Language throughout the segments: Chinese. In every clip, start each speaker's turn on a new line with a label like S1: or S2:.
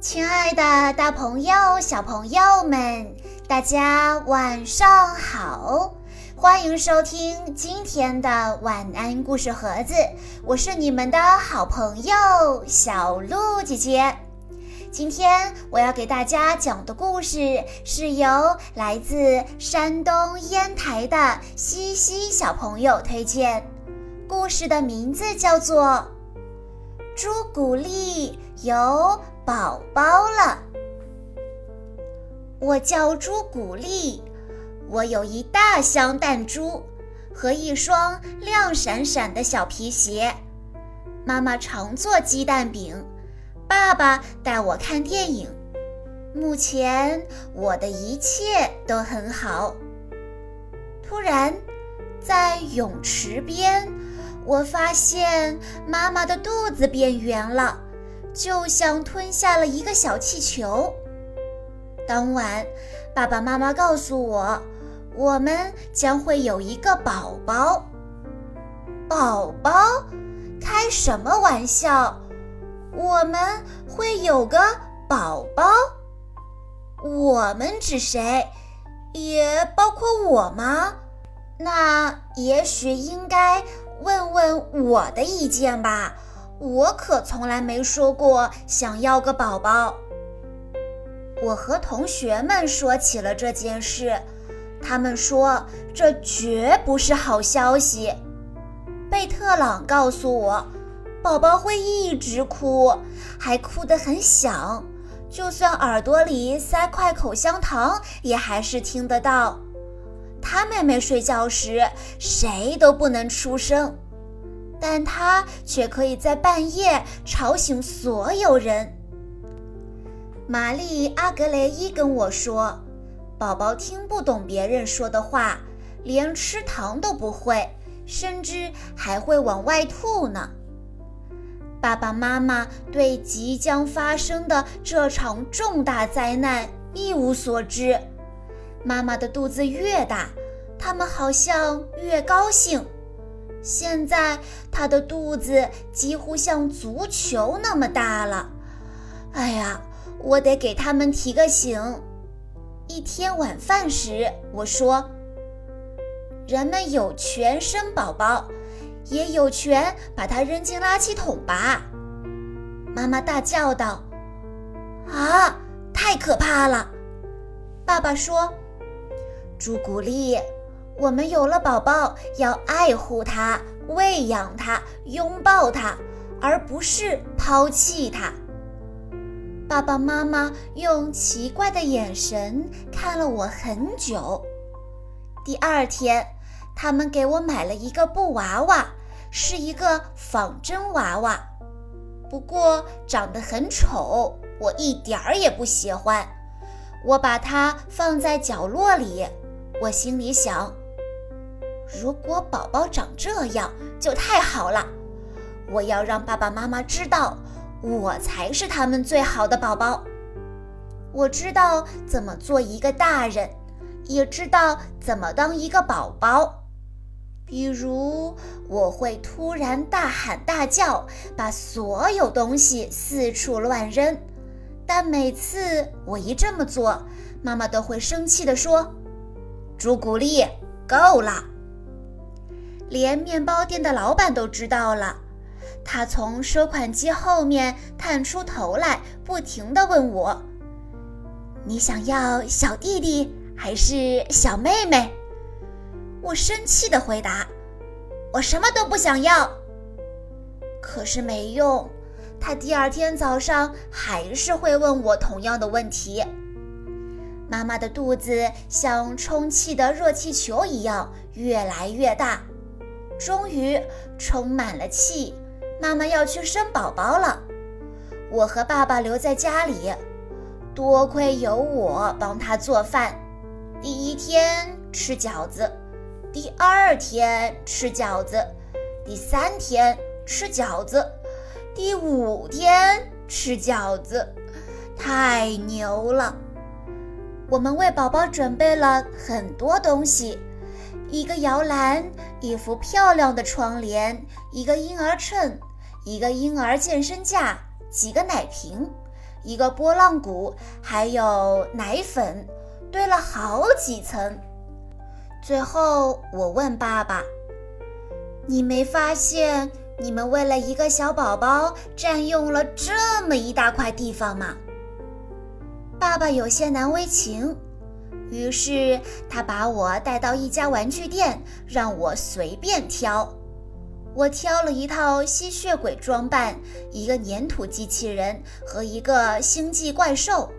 S1: 亲爱的，大朋友、小朋友们，大家晚上好！欢迎收听今天的晚安故事盒子，我是你们的好朋友小鹿姐姐。今天我要给大家讲的故事是由来自山东烟台的西西小朋友推荐，故事的名字叫做《朱古力由》。宝宝了，我叫朱古力，我有一大箱弹珠和一双亮闪闪的小皮鞋。妈妈常做鸡蛋饼，爸爸带我看电影。目前我的一切都很好。突然，在泳池边，我发现妈妈的肚子变圆了。就像吞下了一个小气球。当晚，爸爸妈妈告诉我，我们将会有一个宝宝。宝宝？开什么玩笑？我们会有个宝宝？我们指谁？也包括我吗？那也许应该问问我的意见吧。我可从来没说过想要个宝宝。我和同学们说起了这件事，他们说这绝不是好消息。贝特朗告诉我，宝宝会一直哭，还哭得很响，就算耳朵里塞块口香糖，也还是听得到。他妹妹睡觉时，谁都不能出声。但他却可以在半夜吵醒所有人。玛丽阿格雷伊跟我说，宝宝听不懂别人说的话，连吃糖都不会，甚至还会往外吐呢。爸爸妈妈对即将发生的这场重大灾难一无所知。妈妈的肚子越大，他们好像越高兴。现在他的肚子几乎像足球那么大了，哎呀，我得给他们提个醒。一天晚饭时，我说：“人们有权生宝宝，也有权把它扔进垃圾桶吧。”妈妈大叫道：“啊，太可怕了！”爸爸说：“朱古力。”我们有了宝宝，要爱护他、喂养他、拥抱他，而不是抛弃他。爸爸妈妈用奇怪的眼神看了我很久。第二天，他们给我买了一个布娃娃，是一个仿真娃娃，不过长得很丑，我一点儿也不喜欢。我把它放在角落里，我心里想。如果宝宝长这样，就太好了。我要让爸爸妈妈知道，我才是他们最好的宝宝。我知道怎么做一个大人，也知道怎么当一个宝宝。比如，我会突然大喊大叫，把所有东西四处乱扔。但每次我一这么做，妈妈都会生气地说：“朱古力，够了。”连面包店的老板都知道了，他从收款机后面探出头来，不停地问我：“你想要小弟弟还是小妹妹？”我生气地回答：“我什么都不想要。”可是没用，他第二天早上还是会问我同样的问题。妈妈的肚子像充气的热气球一样越来越大。终于充满了气，妈妈要去生宝宝了。我和爸爸留在家里，多亏有我帮他做饭。第一天吃饺子，第二天吃饺子，第三天吃饺子，第五天吃饺子，太牛了！我们为宝宝准备了很多东西。一个摇篮，一副漂亮的窗帘，一个婴儿秤，一个婴儿健身架，几个奶瓶，一个拨浪鼓，还有奶粉，堆了好几层。最后，我问爸爸：“你没发现你们为了一个小宝宝占用了这么一大块地方吗？”爸爸有些难为情，于是他把我带到一家玩具店，让我随便挑。我挑了一套吸血鬼装扮，一个粘土机器人和一个星际怪兽。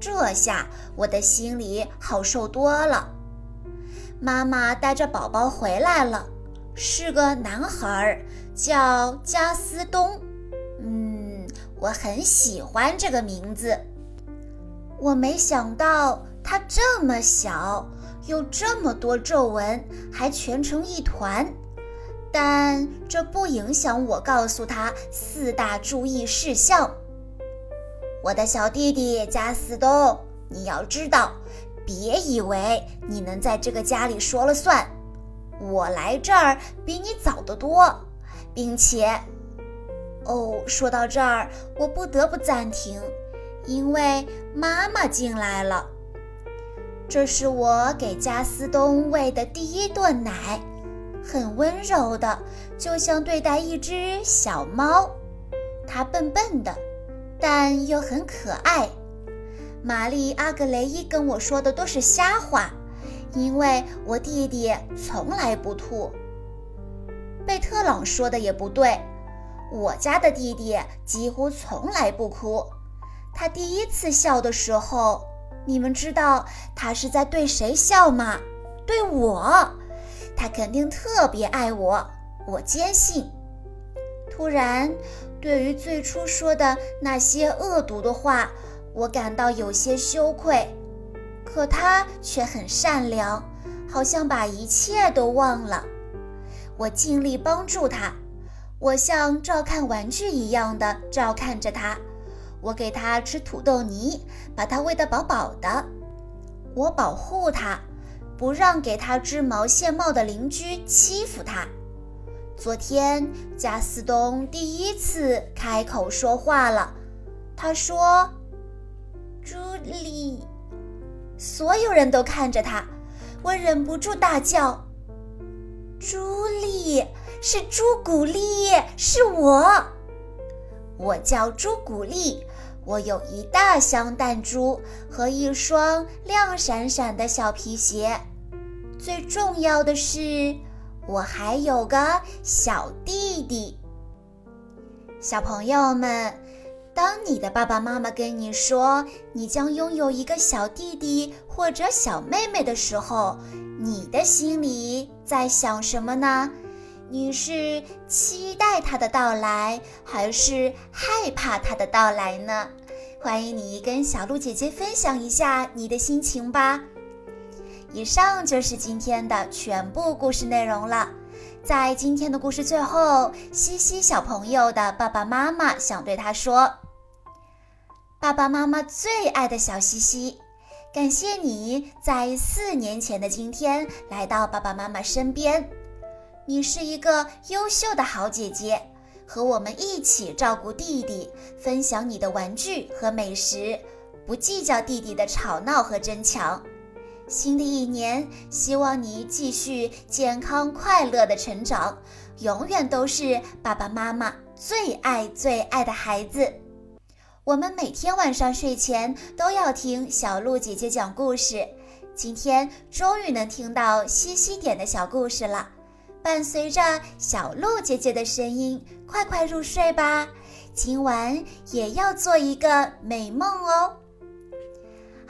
S1: 这下我的心里好受多了。妈妈带着宝宝回来了，是个男孩，叫加斯东。嗯，我很喜欢这个名字。我没想到他这么小，有这么多皱纹，还蜷成一团。但这不影响我告诉他四大注意事项。我的小弟弟加斯东，你要知道，别以为你能在这个家里说了算。我来这儿比你早得多，并且，哦，说到这儿，我不得不暂停，因为妈妈进来了。这是我给加斯东喂的第一顿奶。很温柔的，就像对待一只小猫。它笨笨的，但又很可爱。玛丽阿格雷伊跟我说的都是瞎话，因为我弟弟从来不吐。贝特朗说的也不对，我家的弟弟几乎从来不哭。他第一次笑的时候，你们知道他是在对谁笑吗？对我。他肯定特别爱我，我坚信。突然，对于最初说的那些恶毒的话，我感到有些羞愧。可他却很善良，好像把一切都忘了。我尽力帮助他，我像照看玩具一样的照看着他。我给它吃土豆泥，把它喂得饱饱的。我保护它。不让给它织毛线帽的邻居欺负它。昨天，加斯东第一次开口说话了。他说：“朱莉。”所有人都看着他，我忍不住大叫：“朱莉，是朱古力，是我！我叫朱古力，我有一大箱弹珠和一双亮闪闪的小皮鞋。”最重要的是，我还有个小弟弟。小朋友们，当你的爸爸妈妈跟你说你将拥有一个小弟弟或者小妹妹的时候，你的心里在想什么呢？你是期待他的到来，还是害怕他的到来呢？欢迎你跟小鹿姐姐分享一下你的心情吧。以上就是今天的全部故事内容了。在今天的故事最后，西西小朋友的爸爸妈妈想对他说：“爸爸妈妈最爱的小西西，感谢你在四年前的今天来到爸爸妈妈身边。你是一个优秀的好姐姐，和我们一起照顾弟弟，分享你的玩具和美食，不计较弟弟的吵闹和争抢。”新的一年，希望你继续健康快乐的成长，永远都是爸爸妈妈最爱最爱的孩子。我们每天晚上睡前都要听小鹿姐姐讲故事，今天终于能听到西西点的小故事了。伴随着小鹿姐姐的声音，快快入睡吧，今晚也要做一个美梦哦。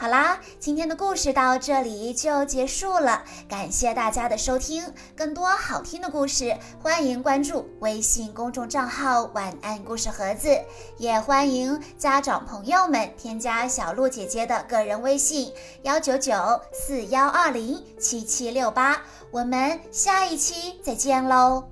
S1: 好啦，今天的故事到这里就结束了，感谢大家的收听。更多好听的故事，欢迎关注微信公众账号“晚安故事盒子”，也欢迎家长朋友们添加小鹿姐姐的个人微信：幺九九四幺二零七七六八。我们下一期再见喽！